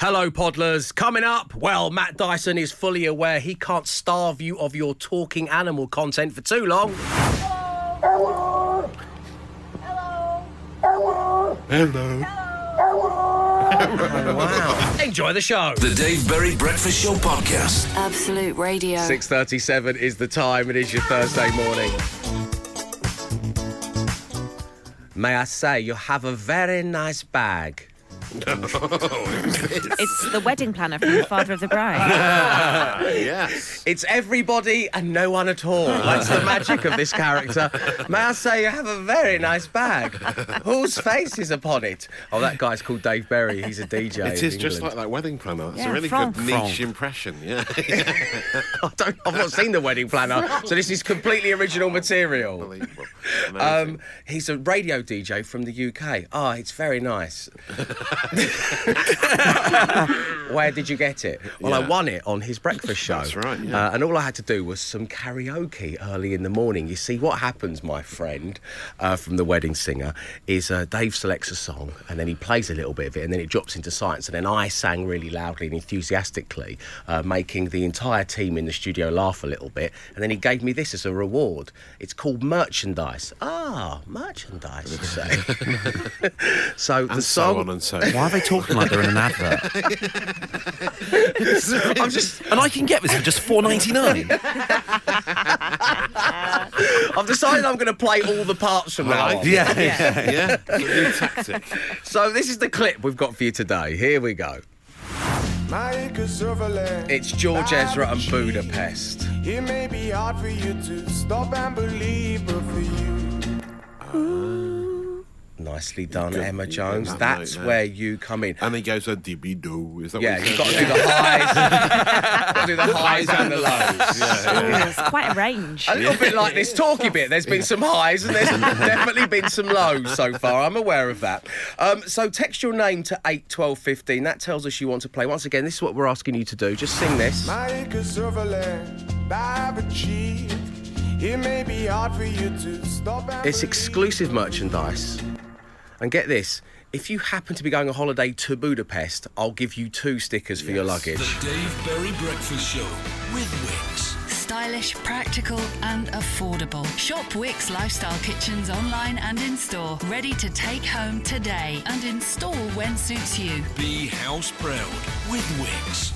Hello, Podlers. Coming up, well, Matt Dyson is fully aware he can't starve you of your talking animal content for too long. Hello. Hello. Hello Wow. Enjoy the show. The Dave Berry Breakfast Show Podcast. Absolute Radio. 6.37 is the time. It is your Thursday morning. May I say, you have a very nice bag. It's the wedding planner from the father of the bride. yes. It's everybody and no one at all. That's the magic of this character. May I say, you have a very nice bag. Whose face is upon it? Oh, that guy's called Dave Berry. He's a DJ. It is just like that wedding planner. It's Yeah, a really Franck. good niche Franck. impression. Yeah. I don't, I've not seen the wedding planner, so this is completely original material. Unbelievable. Um, he's a radio DJ from the UK. Ah, it's very nice. Where did you get it? Well, I won it on his breakfast show. That's right, yeah. Uh, and all I had to do was some karaoke early in the morning. You see, what happens, my friend, uh, from the wedding singer, is uh, Dave selects a song and then he plays a little bit of it and then it drops into silence. And then I sang really loudly and enthusiastically, uh, making the entire team in the studio laugh a little bit. And then he gave me this as a reward. It's called merchandise. Ah, merchandise, you say. so the and song. so on and so. Why are they talking like they're in an advert? I'm just. and I can get this for just four ninety nine. I've decided I'm going to play all the parts from now Right. on. Yeah, Yeah. yeah. It's new tactic. So this is the clip we've got for you today. Here we go. It's It's George Ezra and Budapest. It may be hard for you to stop and believe, but for you, ah. Nicely done, Good. Emma Jones. that That's note there. where you come in. And he goes a dibby doo. Is that Yeah, what he you've got to says? do the highs, do the highs and the lows. Ooh, it's quite a range. A little bit like this talky bit. There's been some highs and there's definitely been some lows so far. I'm aware of that. Um, so text your name to eight twelve fifteen. That tells us you want to play. Once again, this is what we're asking you to do. Just sing this. my acres of a land I've achieved. It may be hard for you to stop It's exclusive merchandise. And get this if you happen to be going on holiday to Budapest, I'll give you two stickers for your luggage. The Dave Berry Breakfast Show with Wix. Stylish, practical, and affordable. Shop Wix Lifestyle Kitchens online and in store. Ready to take home today and install when suits you. Be house proud with Wix.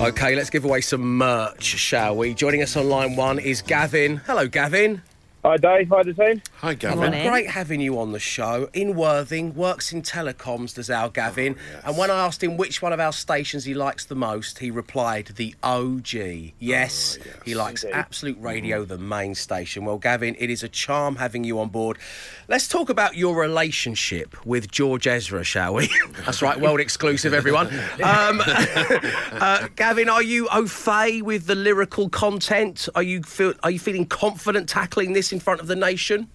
Okay, let's give away some merch, shall we? Joining us on line one is Gavin. Hello, Gavin. Hi Dave, hi the team. Hi, Gavin. Morning. Great having you on the show. In Worthing, works in telecoms, does our Gavin. And when I asked him which one of our stations he likes the most, he replied, the OG. Yes, he likes Absolute Radio, the main station. Well, Gavin, it is a charm having you on board. Let's talk about your relationship with George Ezra, shall we? That's right, world exclusive, everyone. Um, uh, Gavin, are you au fait with the lyrical content? Are you feel, are you feeling confident tackling this in front of the nation?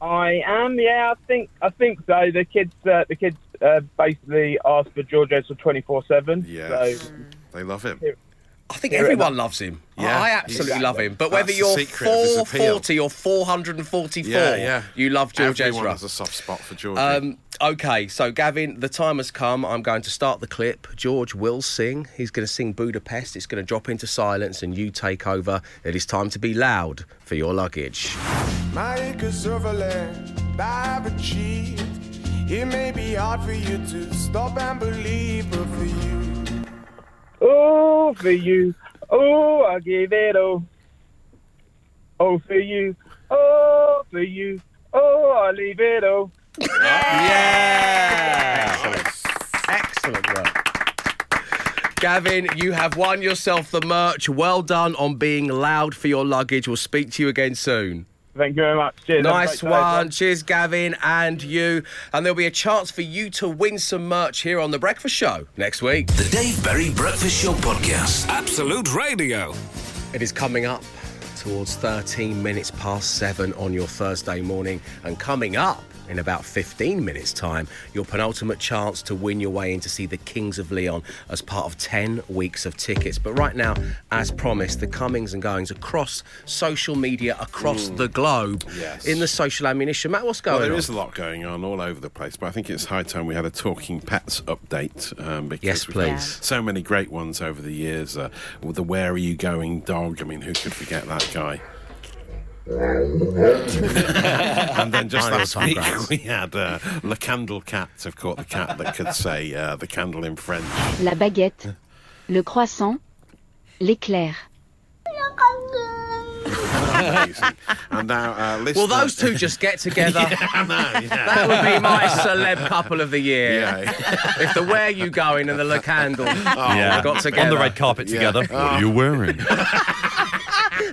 I am, yeah, I think I think so. The kids uh, the kids uh, basically asked for George Ezra twenty four seven. Yes. So They love him. I think Yeah, everyone that- loves him. Yeah, I absolutely he's- love him. But whether you're secret of his appeal. 440 or 444, Yeah, yeah. you love George Everyone Ezra. has a soft spot for George. Um, okay, so Gavin, the time has come. I'm going to start the clip. George will sing. He's going to sing Budapest. It's going to drop into silence, and you take over. It is time to be loud for your luggage. my acres of a land I've achieved. It may be hard for you to stop and believe, but for you, Oh for you. Oh I give it all. Oh for you. Oh for you. Oh I leave it all. Yeah! Excellent work. Gavin, you have won yourself the merch. Well done on being loud for your luggage. We'll speak to you again soon. Thank you very much. Cheers. Nice great day, one. Cheers, Gavin, and you. And there'll be a chance for you to win some merch here on The Breakfast Show next week. The Dave Berry Breakfast Show Podcast. Absolute Radio. It is coming up towards 13 minutes past seven on your Thursday morning. And coming up in about 15 minutes' time, your penultimate chance to win your way in to see the Kings of Leon as part of 10 weeks of tickets. But right now, as promised, the comings and goings across social media across the globe Yes. in the social ammunition. Matt, what's going Well, there on? is a lot going on all over the place, but I think it's high time we had a talking pets update. Um, because Yes, please. So many great ones over the years. Uh, the "Where are you going?" dog. I mean, who could forget that guy? And then just Tiny last week we had uh, Le Candle Cat. Of course, the cat that could say uh, the candle in French. La baguette, le croissant, l'éclair. And now, uh, Well, listener- those two just get together. I know, yeah. That would be my celeb couple of the year. Yeah. if the Where You Going and the Le Candle Yeah. got together. On the red carpet Yeah. together. What are you wearing?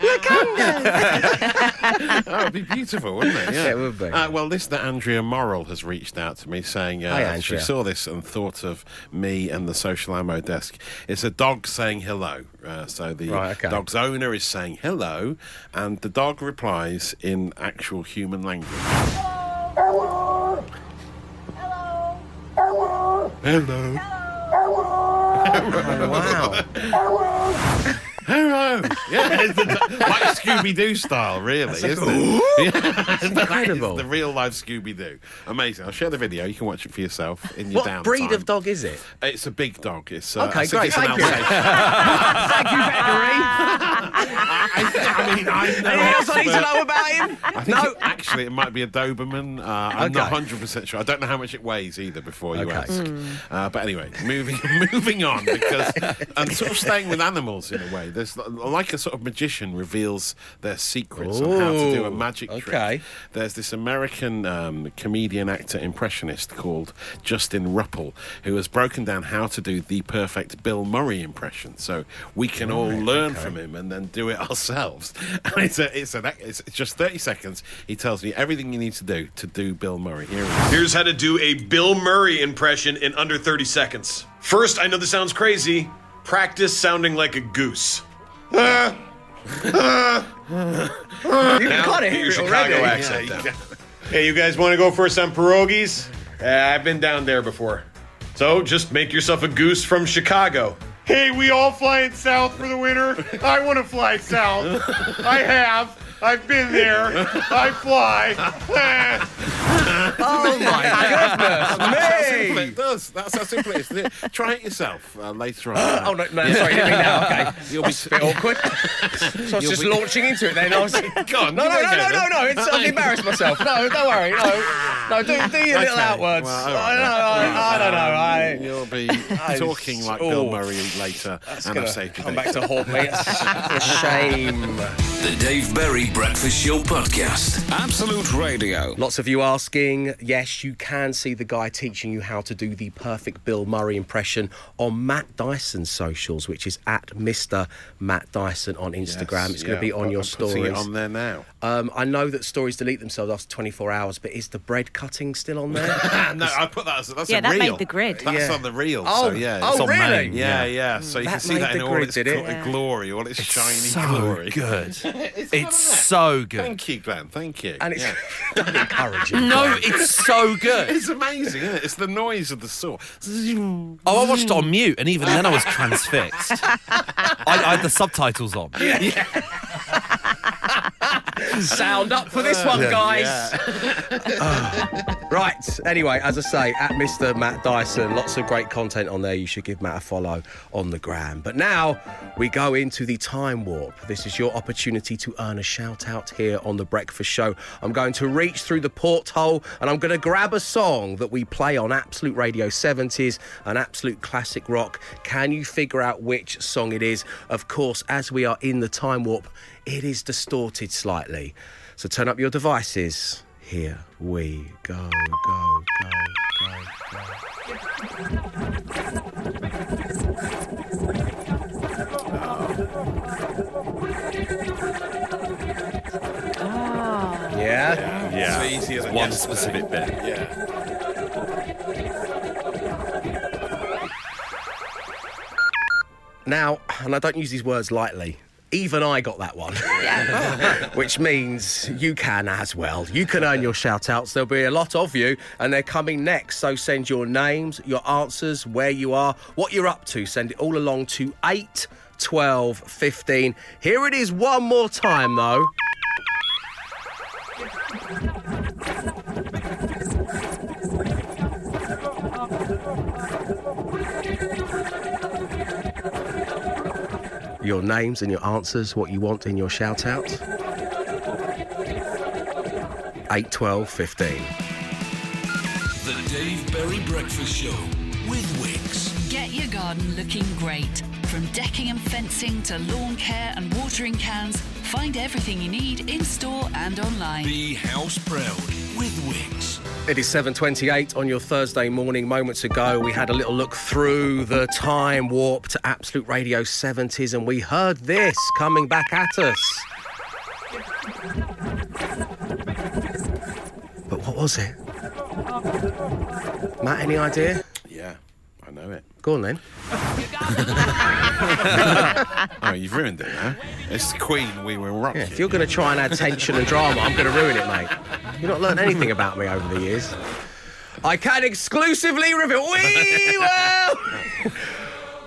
That would be beautiful, wouldn't it? Yeah, It would be. Uh, well, listener Andrea Morrill has reached out to me saying uh, Hi, she saw this and thought of me and the social ammo desk. It's a dog saying hello. Uh, so the Right, okay. dog's owner is saying hello, and the dog replies in actual human language. Hello. Hello. Oh, wow. Hello. Yeah, it's the, like Scooby Doo style, really, isn't it? Yeah, incredible. the real life Scooby Doo. Amazing. I'll share the video. You can watch it for yourself in your What downtime. breed of dog is it? It's a big dog. It's uh, Okay, I great. It's an Thank you. Thank you, veterinary. I, I mean, I'm no Anything else I need to know about him? I think No. it- actually it might be a Doberman. Uh, I'm not 100 percent sure. I don't know how much it weighs either. Before you Okay. ask, uh, but anyway, moving moving on because and sort of staying with animals in a way. There's like a sort of magician reveals their secrets on how to do a magic okay. trick. There's this American um, comedian, actor, impressionist called Justin Rupple who has broken down how to do the perfect Bill Murray impression. So we can all learn from him and then do it ourselves. And it's a, it's an it's it's just 30 seconds. He tells me everything you need to do to do Bill Murray. Here it is. Here's how to do a Bill Murray impression in under 30 seconds. First, I know this sounds crazy. Practice sounding like a goose. Ah. Ah. You Now, got it your Chicago already. accent down. Hey, you guys want to go for some pierogies? Uh, I've been down there before. So just make yourself a goose from Chicago. Hey, we all flying south for the winter? I want to fly south. I have. I've been there. I fly. Oh my goodness, how simple it does. That's how simple it is. Try it yourself uh, later on. Oh no, no, sorry, didn't mean that. Okay, You'll be That's a bit awkward. So I was You'll just be- launching into it then. I was Go on, no, give no, it a no, go no, no, then. no. It's, I've embarrassed myself. No, don't worry. No, no. Do, do your little Okay. outwards. Well, all I, right. don't know, I, I don't know. I, You'll be I- talking like Bill oh. Murray later, That's and gonna I've saved you come back to haunt me. It's a shame. The Dave Berry Breakfast Show Podcast. Absolute Radio. Lots of you asking, yes, you can see the guy teaching you how to do the perfect Bill Murray impression on Matt Dyson's socials, which is at Mr. Matt Dyson on Instagram. it's going to be on your I'm putting stories. it on there now. Um, I know that stories delete themselves after 24 hours, but is the bread cutting still on there? no, I put that as that's Yeah, a that reel. made the grid. That's Yeah. on the reel. Oh, so yeah, oh, on really? main. Yeah, yeah. So you That can see that in the all grid, its did it? gl- Yeah. glory, all its shiny so glory. good. It's, good, It's so good. Thank you, Glenn. Thank you. and it's Yeah. don't encourage it. No, it's so good. It's amazing, isn't it? It's the noise of the saw. Oh, I watched it on mute, and even then I was transfixed. I, I had the subtitles on. Sound up for this uh, one, guys. Uh, right. Anyway, as I say, at Mr. Matt Dyson, lots of great content on there. You should give Matt a follow on the gram. But now we go into the time warp. This is your opportunity to earn a shout out here on the Breakfast Show. I'm going to reach through the porthole and I'm going to grab a song that we play on Absolute Radio 70s, an absolute classic rock. Can you figure out which song it is? Of course, as we are in the time warp, it is distorted slightly. So turn up your devices. Here we go, go, go, go, go. Yeah? Yeah. It's easier than One yesterday. specific bit. Yeah. Now, and I don't use these words lightly, Even I got that one. Which means you can as well. You can earn your shout outs. There'll be a lot of you, and they're coming next. So send your names, your answers, where you are, what you're up to. Send it all along to 8 12 15. Here it is one more time, though. Your names and your answers, what you want in your shout out. 8 12 15. The Dave Berry Breakfast Show with Wix. Get your garden looking great. From decking and fencing to lawn care and watering cans, find everything you need in store and online. Be house proud with Wix. It is 7:28 on your Thursday morning. Moments ago, we had a little look through the time warp to Absolute Radio 70s, and we heard this coming back at us. But what was it? Matt, any idea? Yeah, I know it. Go on then. Oh, you've ruined it now. It's Queen, We Will Rock Yeah, if you're going to try and add tension and drama, I'm going to ruin it, mate. You've not learned anything about me over the years. I can exclusively reveal. We will.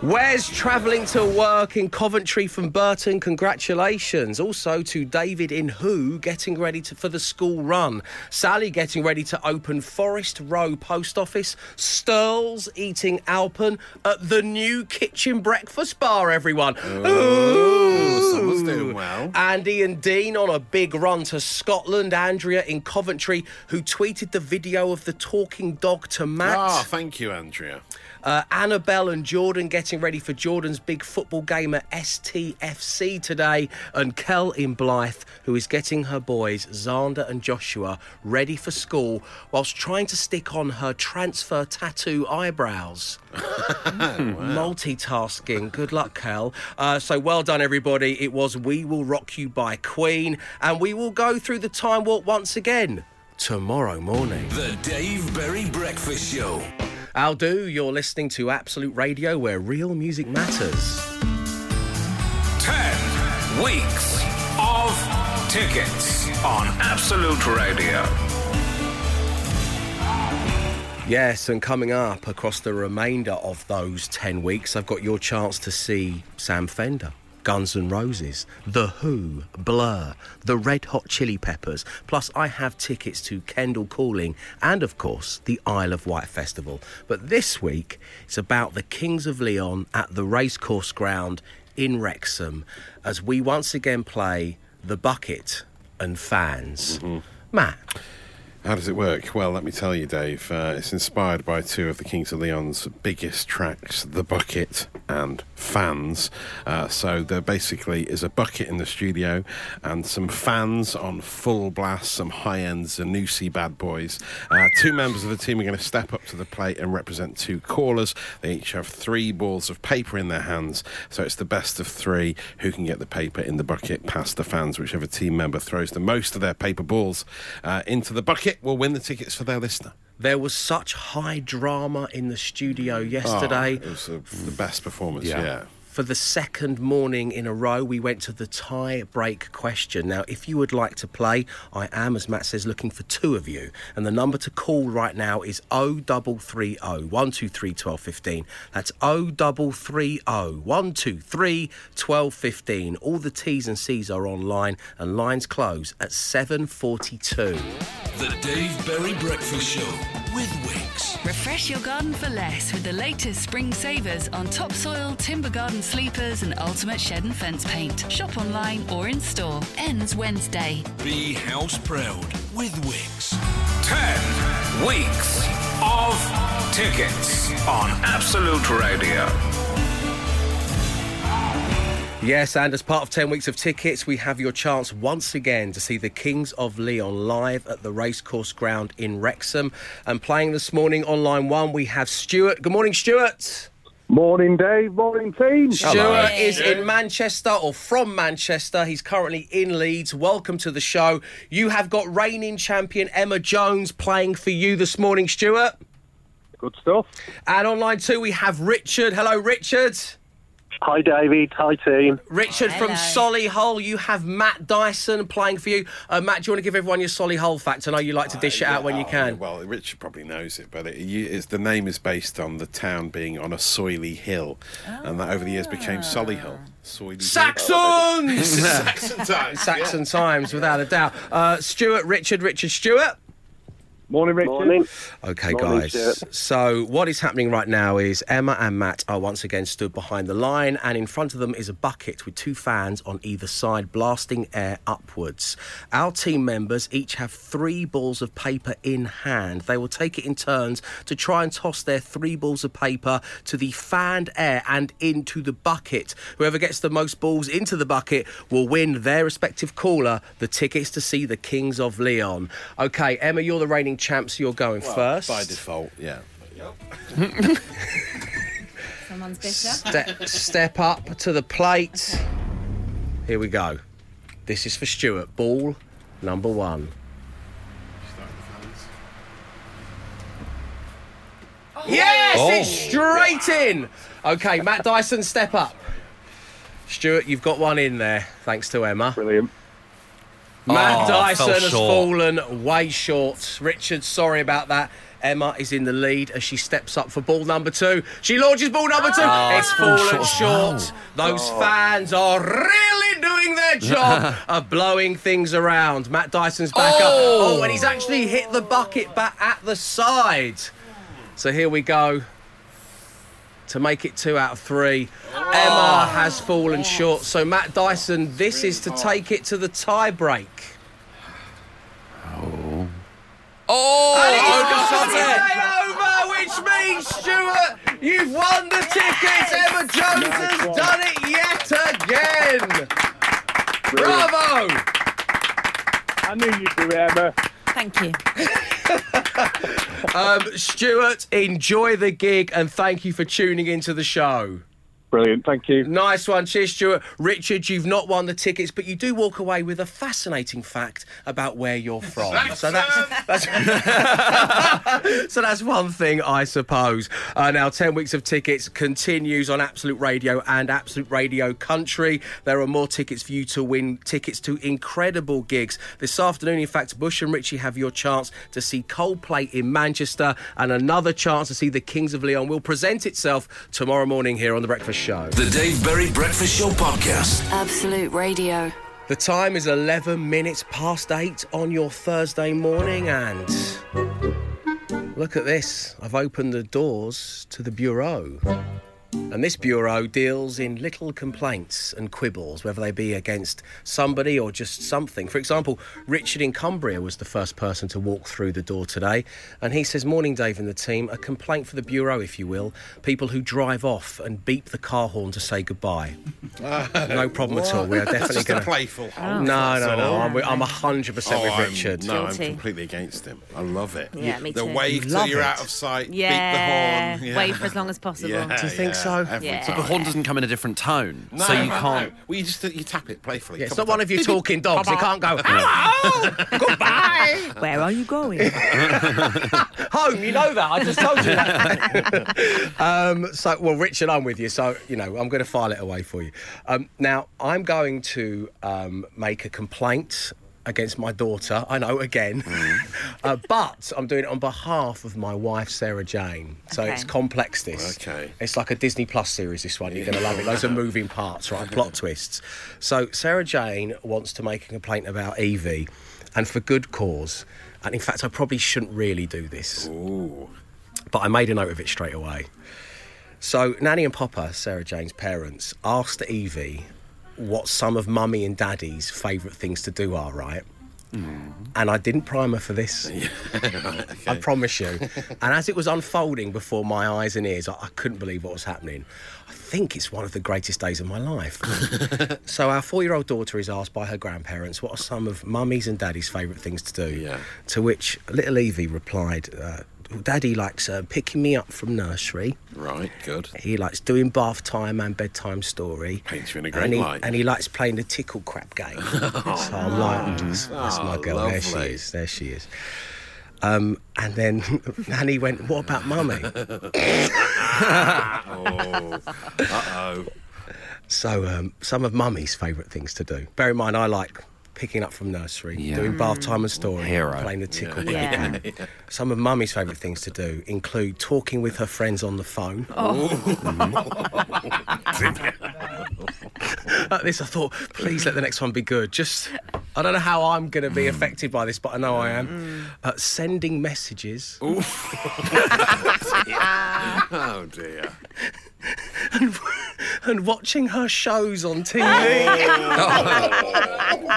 Wes travelling to work in Coventry from Burton. Congratulations. Also to David in Who getting ready to, for the school run. Sally getting ready to open Forest Row Post Office. Stirls eating Alpen at the new kitchen breakfast bar, everyone. Ooh, someone's doing well. Andy and Dean on a big run to Scotland. Andrea in Coventry, who tweeted the video of the talking dog to Matt. Ah, thank you, Andrea. Uh, Annabelle and Jordan getting ready for Jordan's big football game at STFC today. And Kel in Blythe, who is getting her boys, Xander and Joshua, ready for school whilst trying to stick on her transfer tattoo eyebrows. Multitasking. Good luck, Kel. Uh, so well done, everybody. It was We Will Rock You by Queen. And we will go through the time warp once again tomorrow morning. The Dave Berry Breakfast Show. I'll do. You're listening to Absolute Radio, where real music matters. 10 weeks of tickets on Absolute Radio. Yes, and coming up across the remainder of those 10 weeks, I've got your chance to see Sam Fender. Guns N' Roses, The Who, Blur, The Red Hot Chili Peppers. Plus, I have tickets to Kendal Calling and, of course, the Isle of Wight Festival. But this week, it's about the Kings of Leon at the Racecourse Ground in Wrexham as we once again play The Bucket and Fans. Mm-hmm. Matt, How does it work? Well, let me tell you, Dave. Uh, it's inspired by two of the Kings of Leon's biggest tracks, The Bucket and Fans. Uh, so there basically is a bucket in the studio and some fans on full blast, some high end Zanussi bad boys. Uh, two members of the team are going to step up to the plate and represent two callers. They each have three balls of paper in their hands. So it's the best of three who can get the paper in the bucket past the fans. Whichever team member throws the most of their paper balls uh, into the bucket will win the tickets for their listener. there was such high drama in the studio yesterday. Oh, it was uh, the best performance, yeah. For the second morning in a row, we went to the tie break question. Now, if you would like to play, I am, as Matt says, looking for two of you. And the number to call right now is 0330 123 1215. That's 0330 123 1215. All the T's and C's are online and lines close at 742. The Dave Berry Breakfast Show with Wix. Refresh your garden for less with the latest spring savers on topsoil, timber garden sleepers, and ultimate shed and fence paint. Shop online or in store. Ends Wednesday. Be house proud with Wix. 10 weeks of tickets on Absolute Radio. Yes, and as part of 10 weeks of tickets, we have your chance once again to see the Kings of Leon live at the Racecourse Ground in Wrexham. And playing this morning on line one, we have Stuart. Good morning, Stuart. Morning, Dave. Morning, team. Stuart is in Manchester or from Manchester. He's currently in Leeds. Welcome to the show. You have got reigning champion Emma Jones playing for you this morning, Stuart. Good stuff. And on line two, we have Richard. Hello, Richard. Hi, David. Hi, team. Richard from Solihull, you have Matt Dyson playing for you. Uh, Matt, do you want to give everyone your Solihull fact? I know you like to dish it out when you Oh, can. Well, Richard probably knows it, but it, you, it's, the name is based on the town being on a soily hill, and that over the years became Solihull. Soily Saxons! Saxon times. Saxon times, without a doubt. Uh, Stuart, Richard, Richard, Stuart. Morning, Richard. Morning. Okay, Morning, guys. Stuart. So, what is happening right now is Emma and Matt are once again stood behind the line, and in front of them is a bucket with two fans on either side blasting air upwards. Our team members each have three balls of paper in hand. They will take it in turns to try and toss their three balls of paper to the fanned air and into the bucket. Whoever gets the most balls into the bucket will win their respective caller the tickets to see the Kings of Leon. Okay, Emma, you're the reigning champs. You're going Well, first. by default, yeah. Someone's bitter. Step, step up to the plate. Here we go. This is for Stuart. Ball number one. Oh. Yes, Oh. it's straight in. Okay, Matt Dyson, step up. Stuart, you've got one in there, thanks to Emma. Brilliant. Matt Oh, Dyson has short. fallen way short. Richard, sorry about that. Emma is in the lead as she steps up for ball number two. She launches ball number two. Ah, it's fallen short short. Those oh. fans are really doing their job of blowing things around. Matt Dyson's back up. Oh. Oh, and he's actually hit the bucket back at the side. So here we go. To make it two out of three. Emma has fallen short. So, Matt Dyson, this is to take it to the tie break. Oh, oh And he's overshot got it over, which means, Stuart, you've won the tickets. Emma Jones has done it yet again. Bravo! I knew you'd do it, Emma. Thank you. Um, Stuart, enjoy the gig and thank you for tuning into the show. Brilliant. Thank you. Nice one. Cheers, Stuart. Richard, you've not won the tickets, but you do walk away with a fascinating fact about where you're from. so that's, that's so that's one thing, I suppose. Uh, now, 10 weeks of tickets continues on Absolute Radio and Absolute Radio Country. There are more tickets for you to win tickets to incredible gigs. This afternoon, in fact, Bush and Richie have your chance to see Coldplay in Manchester and another chance to see the Kings of Leon will present itself tomorrow morning here on The Breakfast Show. The Dave Berry Breakfast Show Podcast. Absolute Radio. The time is 11 minutes past 8 on your Thursday morning, and look at this. I've opened the doors to the bureau. And this bureau deals in little complaints and quibbles, whether they be against somebody or just something. For example, Richard in Cumbria was the first person to walk through the door today, and he says, Morning, Dave and the team. A complaint for the bureau, if you will. People who drive off and beep the car horn to say goodbye. no problem at all. We are definitely Just going a playful. Oh. no, no, no. I'm, wi- I'm 100% with Oh, I'm- Richard. no, I'm completely against him. I love it. Yeah, me too. the too. wave You till love you're it. out of sight. Yeah. Beat the horn. Yeah. Wait for as long as possible. Yeah, Do you think yeah, so? Every Yeah. time. The horn doesn't come in a different tone, No, so you no, can't. no. Well, you just you tap it playfully. Yeah, it's Couple not one of times. your talking dogs. They can't go, hello, goodbye, Where are you going? home. You know that. I just told you that. um, so, well, Richard, I'm with you. So, you know, I'm going to file it away for you. Um, now, I'm going to um, make a complaint against my daughter. I know, again. uh, but I'm doing it on behalf of my wife, Sarah Jane. So Okay. it's complex, this. Okay. It's like a Disney Plus series, this one. You're going to love it. Loads of moving parts, right? Plot twists. So Sarah Jane wants to make a complaint about Evie, and for good cause. And in fact, I probably shouldn't really do this. Ooh. But I made a note of it straight away. So Nanny and Papa, Sarah Jane's parents, asked Evie what some of Mummy and Daddy's favourite things to do are, right? And I didn't prime her for this. I promise you. and as it was unfolding before my eyes and ears, I, I couldn't believe what was happening. I think it's one of the greatest days of my life. so our four-year-old daughter is asked by her grandparents what are some of Mummy's and Daddy's favourite things to do. Yeah. To which little Evie replied, uh, "Daddy likes uh, picking me up from nursery." Right, good. He likes doing bath time and bedtime story. Paints you in a great and he, light. And he likes playing the tickle crap game. so I'm like, that's, that's my Oh, girl. There she is. There she is. Um, and then Nanny went, what about mummy? Uh oh. So, um, some of Mummy's favourite things to do. Bear in mind, I like picking up from nursery, Yeah. doing bath mm. time and story, Hero. playing the tickle. Yeah. bell. Some of Mummy's favourite things to do include talking with her friends on the phone. Oh. Mm-hmm. At this, I thought, please let the next one be good. Just, I don't know how I'm going to be mm. affected by this, but I know I am. Mm. Uh, sending messages. Oh dear. And watching her shows on TV. Oh. oh, no.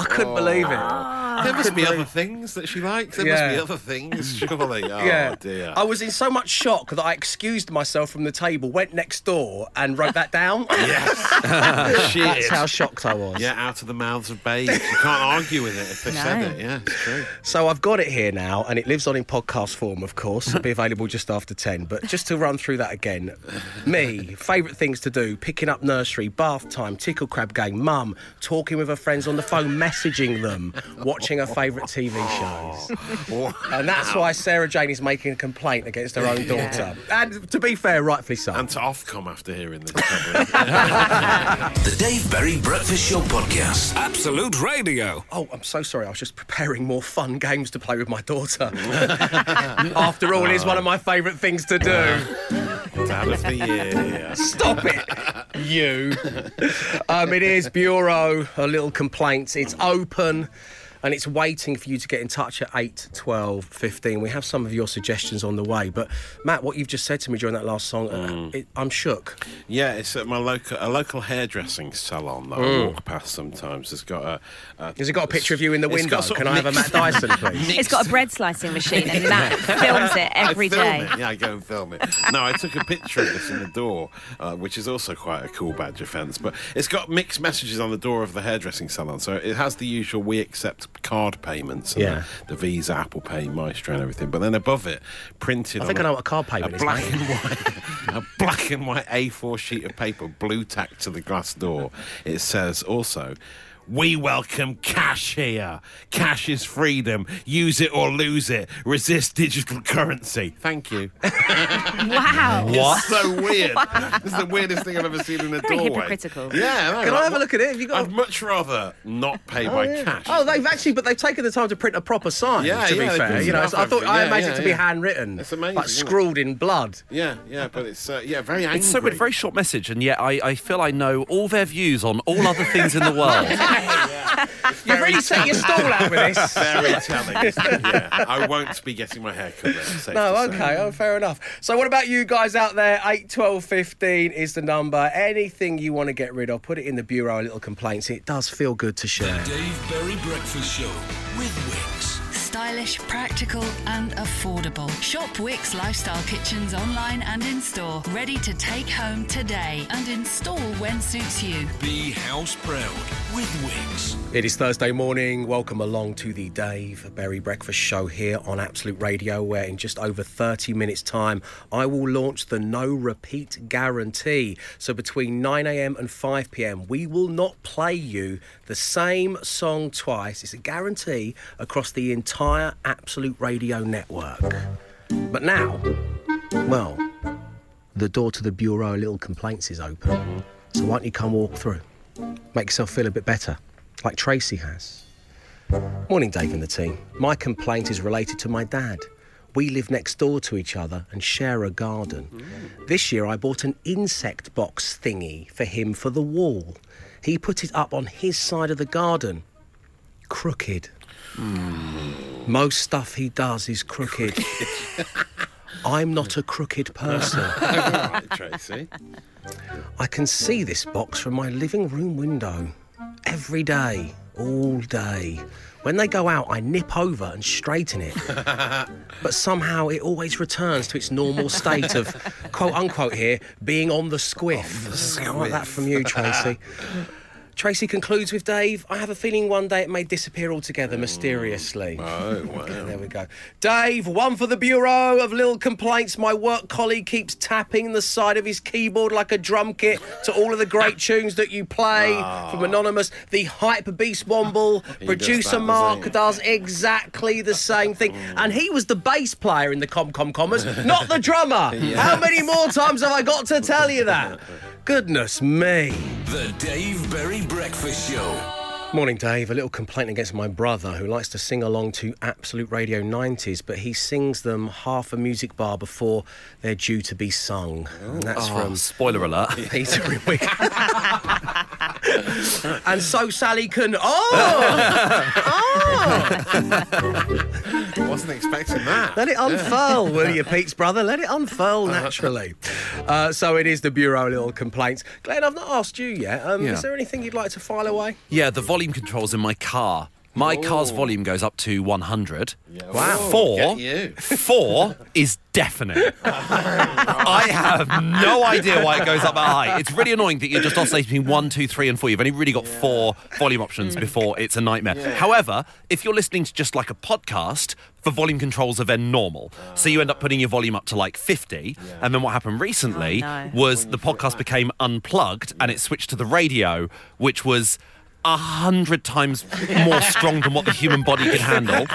I couldn't believe it. Ah. There must be other things that she likes. There Yeah. must be other things, surely. Oh yeah. dear. I was in so much shock that I excused myself from the table, went next door, and wrote that down. Yes. Shit. That's how shocked I was. Yeah, out of the mouths of babes. You can't argue with it if they said it. Yeah, it's true. So I've got it here now, and it lives on in podcast form, of course. It'll be available just after 10. But just to run through that again me, favourite things to do picking up nursery, bath time, tickle crab game, mum, talking with her friends on the phone, messaging them, watching her favourite TV shows. And that's why Sarah Jane is making a complaint against her own daughter. And to be fair, rightfully so. And to Ofcom after hearing this. The Dave Berry Breakfast Show Podcast. Absolute Radio. Oh, I'm so sorry. I was just preparing more fun games to play with my daughter. After all, it's one of my favourite things to do. Dad of the year. Stop it, you. Um, it is Bureau, a little complaint. It's open. And it's waiting for you to get in touch at 8, 12, 15. We have some of your suggestions on the way. But, Matt, what you've just said to me during that last song, uh, it, I'm shook. Yeah, it's at my local a local hairdressing salon that Mm. I walk past sometimes. It's got a. a Has it got a picture of you in the window? Can I have a Matt mixed- Dyson, please? It's got a bread slicing machine, and Matt films it every I film day. It. Yeah, I go and film it. No, I took a picture of this in the door, uh, which is also quite a cool badge offence. But it's got mixed messages on the door of the hairdressing salon. So it has the usual we accept card payments. And Yeah. The, the Visa, Apple Pay, Maestro, and everything. But then above it, printed I think I know what a card payment a is, black and white, a black and white A4 sheet of paper, blue tacked to the glass door. It says also. We welcome cash here. Cash is freedom. Use it or lose it. Resist digital currency. Thank you. Wow. It's so weird. this is the weirdest thing I've ever seen in a Very doorway. hypocritical. Yeah. no, Can I like, have a look at it? Have you got? I'd much rather not pay by cash. Oh, they've actually, but they've taken the time to print a proper sign. Yeah, to yeah, be they fair, printed you know, off so I thought everything. I Yeah, imagined yeah, it to be yeah. handwritten, It's amazing, like isn't it? scrawled in blood. Yeah, yeah, but it's uh, yeah very angry. It's so weird, very short message, and yet I, I feel I know all their views on all other things in the world. You've really set your stall out with this. Very telling. isn't it? yeah, I won't be getting my hair cut. Then, No, to say. okay, oh, fair enough. So, what about you guys out there? 8, 12, 15 is the number. Anything you want to get rid of, put it in the bureau, little complaints. It does feel good to share. Dave Berry Breakfast Show with Wix. Stylish, practical, and affordable. Shop Wix Lifestyle Kitchens online and in store. Ready to take home today and install when suits you. Be house proud with Wix. It is Thursday morning. Welcome along to the Dave Berry Breakfast Show here on Absolute Radio, where in just over 30 minutes' time, I will launch the no repeat guarantee. So between 9 a.m. and 5 p.m., we will not play you the same song twice. It's a guarantee across the entire Absolute Radio network. But now, well, the door to the Bureau of Little Complaints is open. So why don't you come walk through? Make yourself feel a bit better, like Tracy has. Morning, Dave and the team. My complaint is related to my dad. We live next door to each other and share a garden. Mm. This year I bought an insect box thingy for him for the wall. He put it up on his side of the garden. Crooked. Hmm. Most stuff he does is crooked. I'm not a crooked person. right, Tracy. I can see this box from my living room window every day, all day. When they go out, I nip over and straighten it. but somehow it always returns to its normal state of, quote unquote, here, being on the squiff. I like that from you, Tracy. Tracy concludes with Dave, I have a feeling one day it may disappear altogether mysteriously. Oh, wow. There we go. Dave, one for the Bureau of Little Complaints. My work colleague keeps tapping the side of his keyboard like a drum kit to all of the great tunes that you play from Anonymous. The Hyper Beast Womble, producer does Mark does exactly the same thing. And he was the bass player in the Com Com Commas, not the drummer. How many more times have I got to tell you that? Goodness me. The Dave Berry Breakfast Show. Morning, Dave. A little complaint against my brother who likes to sing along to Absolute Radio 90s, but he sings them half a music bar before they're due to be sung. And that's Oh, from spoiler alert. Peter in Wigan. and so Sally can. Oh! oh! Wasn't expecting that. Let it unfurl, will you, Pete's brother? Let it unfurl naturally. Uh, so it is the Bureau of Little Complaints. Glenn, I've not asked you yet. Um, Yeah. Is there anything you'd like to file away? Yeah, the volume controls in my car. My car's volume goes up to 100. Wow. Four, four is definite. I have no idea why it goes up that high. It's really annoying that you're just oscillating between one, two, three, and four. You've only really got four volume options before it's a nightmare. However, if you're listening to just like a podcast, the volume controls are then normal. So you end up putting your volume up to like 50. And then what happened recently Oh, no. was the podcast became unplugged and it switched to the radio, which was a hundred times more strong than what the human body could handle.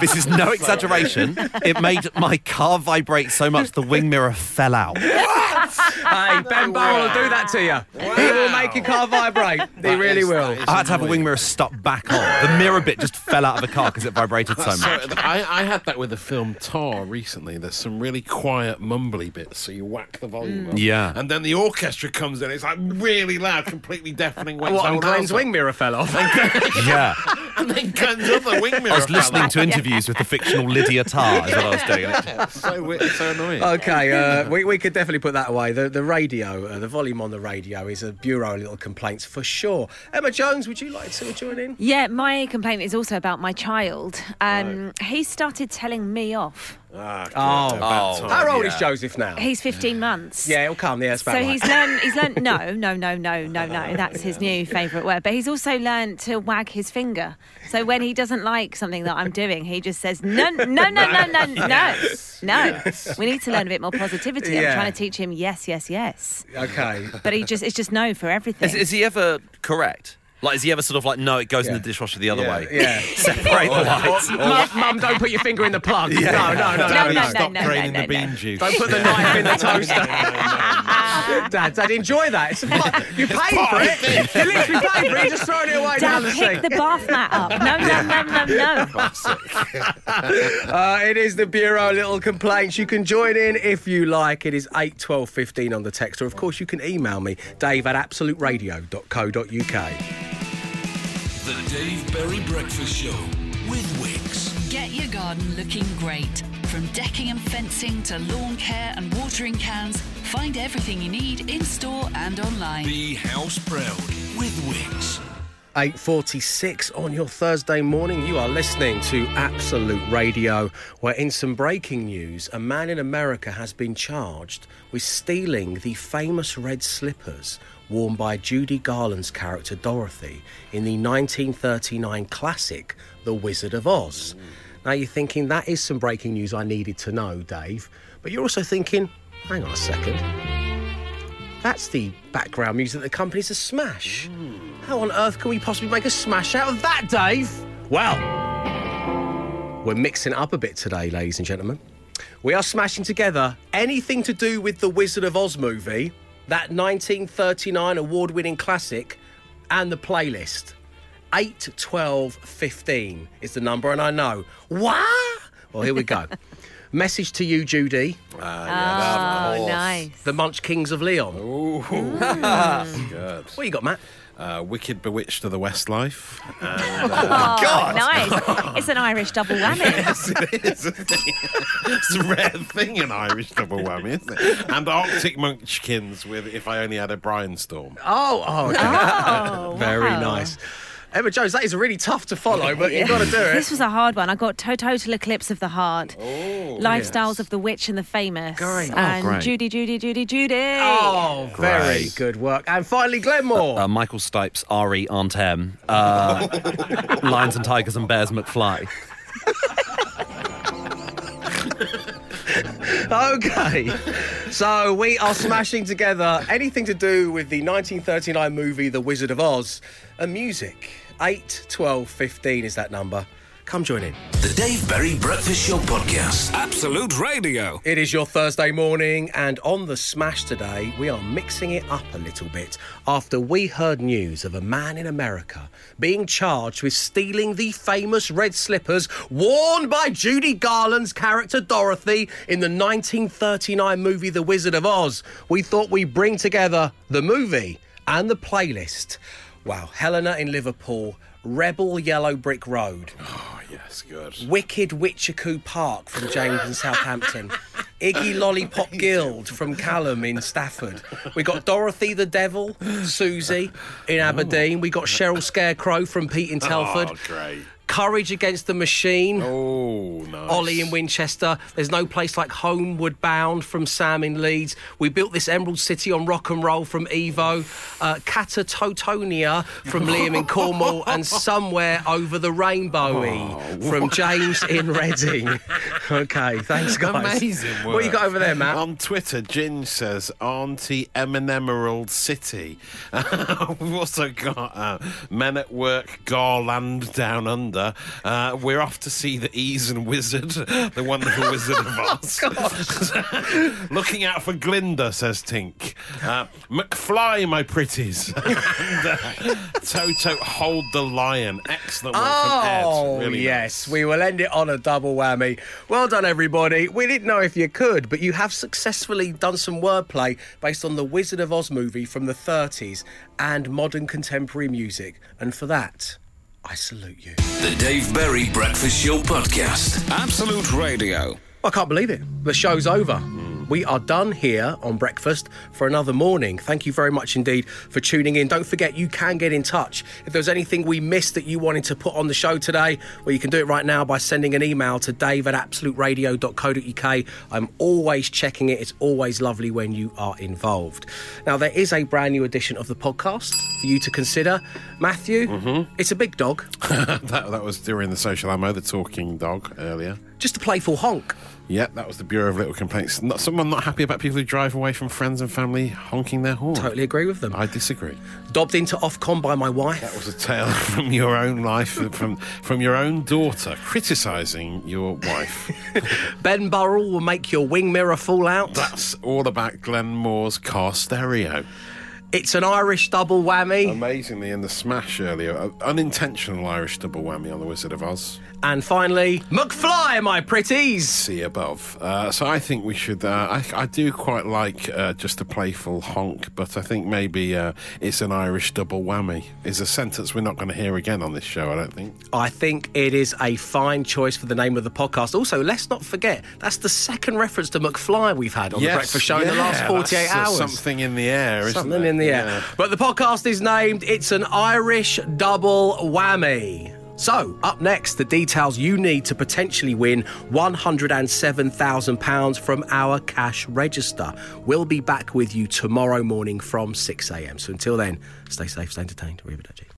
This is no exaggeration. It made my car vibrate so much the wing mirror fell out. Hey, Ben Burrell will do that to you. He will make your car vibrate. He really is- will. I had to have a wing mirror stuck back on. The mirror bit just fell out of the car because it vibrated so So much. I, I had that with the film Tar recently. There's some really quiet, mumbly bits, so you whack the volume up. Yeah. And then the orchestra comes in, it's like really loud, completely deafening. wakes What, the and Glenn's wing mirror fell off. Yeah. And then Glenn's other wing mirror I was fell listening to interviews with the fictional Lydia Tar is what I was doing. It's so, weird, so annoying. Okay, uh, we, we could definitely put that away. The, the radio, uh, the volume on the radio is a bureau of little complaints for sure. Emma Jones, would you like to join in? Yeah, my complaint is also about my child. Um, He started telling me off. Ah, Oh. Oh. time. How old yeah. is Joseph now? He's 15 months. Yeah, he'll come. Yeah, So right. he's learned. He's learned. No, no, no, no, no, no. That's his new favourite word. But he's also learned to wag his finger. So when he doesn't like something that I'm doing, he just says no, no, no, no, no, no, no. We need to learn a bit more positivity. Yeah. I'm trying to teach him yes, yes, yes. Okay. But he just it's just no for everything. Is, is he ever correct? Like, is he ever sort of like, no, it goes in the dishwasher the other Yeah, way? yeah. Separate the lights. Mum, Mum, don't put your finger in the plug. No, no, no, No, no, no, no. no. Stop draining the bean juice. Don't put the knife in the toaster. Dad, Dad, enjoy that. It's a part, you paid for it. You literally paid for it. You're just throwing it away down Dad, the pick sink. the bath mat up. No, no, no, no, no. Uh, it is the Bureau of Little Complaints. You can join in if you like. It is 8 12 15 on the text. Or, of course, you can email me, dave at absoluteradio.co.uk. The Dave Berry Breakfast Show with Wix. Get your garden looking great. From decking and fencing to lawn care and watering cans, find everything you need in store and online. Be house proud with Wix. 8.46 on your Thursday morning. You are listening to Absolute Radio, where in some breaking news, a man in America has been charged with stealing the famous red slippers worn by Judy Garland's character Dorothy in the 1939 classic The Wizard of Oz. Mm. Now you're thinking that is some breaking news I needed to know, Dave, but you're also thinking, hang on a second. That's the background music that accompanies a smash. How on earth can we possibly make a smash out of that, Dave? Well, we're mixing it up a bit today, ladies and gentlemen. We are smashing together anything to do with the Wizard of Oz movie, that 1939 award winning classic, and the playlist. 8, 12, 15 is the number, and I know. What? Well, here we go. Message to you, Judy, Oh, nice. the Munch Kings of Leon. Ooh. Mm. Good. What you got, Matt? Uh, Wicked Bewitched of the Westlife. Uh, oh, nice. It's an Irish double whammy. it's, a it's a rare thing in Irish double whammy, isn't it? And Arctic Munchkins with If I Only Had a Brainstorm. Oh, oh, okay. Oh, Very wow. nice. Emma Jones, that is really tough to follow, but you've got to do it. This was a hard one. I got to- Total Eclipse of the Heart, Lifestyles of the Witch and the Famous, Great. Oh, and great. Judy, Judy, Judy, Judy. Oh, very Great. good work. And finally, Glenmore. Uh, Michael Stipe's Ari Aunt M. Uh, Lions and Tigers and Bears McFly. okay. So we are smashing together anything to do with the 1939 movie The Wizard of Oz and music. 8, 12, 15 is that number. Come join in. The Dave Berry Breakfast Show Podcast. Absolute Radio. It is your Thursday morning, and on the smash today, we are mixing it up a little bit after we heard news of a man in America being charged with stealing the famous red slippers worn by Judy Garland's character Dorothy in the 1939 movie The Wizard of Oz. We thought we'd bring together the movie and the playlist. Wow, Helena in Liverpool, Rebel Yellow Brick Road. Oh, yes, good. Wicked Witchacoo Park from James in Southampton. Iggy Lollipop Guild from Callum in Stafford. We got Dorothy the Devil, Susie in Aberdeen. We got Cheryl Scarecrow from Pete in oh, Telford. Oh, great. Courage Against the Machine. Oh, nice. Ollie in Winchester. There's no place like Homeward Bound from Sam in Leeds. We built this Emerald City on rock and roll from Evo. Uh, Catatotonia from Liam in Cornwall. And Somewhere Over the Rainbow from James in Reading. Okay, thanks, guys. Amazing work. What you got over there, Matt? On Twitter, Ginge says Auntie Eminem Emerald City. We've also got uh, Men at Work Garland Down Under. Uh, we're off to see the Eason Wizard, the wonderful Wizard of Oz. Looking out for Glinda, says Tink. Uh, McFly, my pretties. and, uh, Toto, hold the lion. Excellent work from Ed. Oh, Really yes. We will end it on a double whammy. Well done, everybody. We didn't know if you could, but you have successfully done some wordplay based on the Wizard of Oz movie from the 30s and modern contemporary music. And for that, I salute you. The Dave Berry Breakfast Show Podcast. Absolute Radio. I can't believe it. The show's over. We are done here on breakfast for another morning. Thank you very much indeed for tuning in. Don't forget, you can get in touch. If there's anything we missed that you wanted to put on the show today, well, you can do it right now by sending an email to dave at absoluteradio.co.uk. I'm always checking it. It's always lovely when you are involved. Now, there is a brand new edition of the podcast for you to consider. Matthew, mm-hmm. it's a big dog, that, that was during the social ammo, the talking dog earlier. just a playful honk. Yeah, that was the Bureau of Little Complaints. Not someone not happy about people who drive away from friends and family honking their horn. Totally agree with them. I disagree. Dobbed into Ofcom by my wife. That was a tale from your own life, from from your own daughter criticising your wife. Ben Burrell will make your wing mirror fall out. That's all about Glenn Moore's car stereo. It's an Irish double whammy. Amazingly, in the smash earlier, unintentional Irish double whammy on the Wizard of Oz. And finally, McFly, my pretties. See above. Uh, so I think we should. Uh, I, I do quite like uh, just a playful honk, but I think maybe uh, it's an Irish double whammy. Is a sentence we're not going to hear again on this show. I don't think. I think it is a fine choice for the name of the podcast. Also, let's not forget that's the second reference to McFly we've had on the Breakfast Show in the last 48 that's, uh, hours. something in the air, isn't Something in the air. Yeah. But the podcast is named It's an Irish Double Whammy. So, up next, the details you need to potentially win £107,000 from our cash register. We'll be back with you tomorrow morning from 6am. So until then, stay safe, stay entertained. Arrivederci.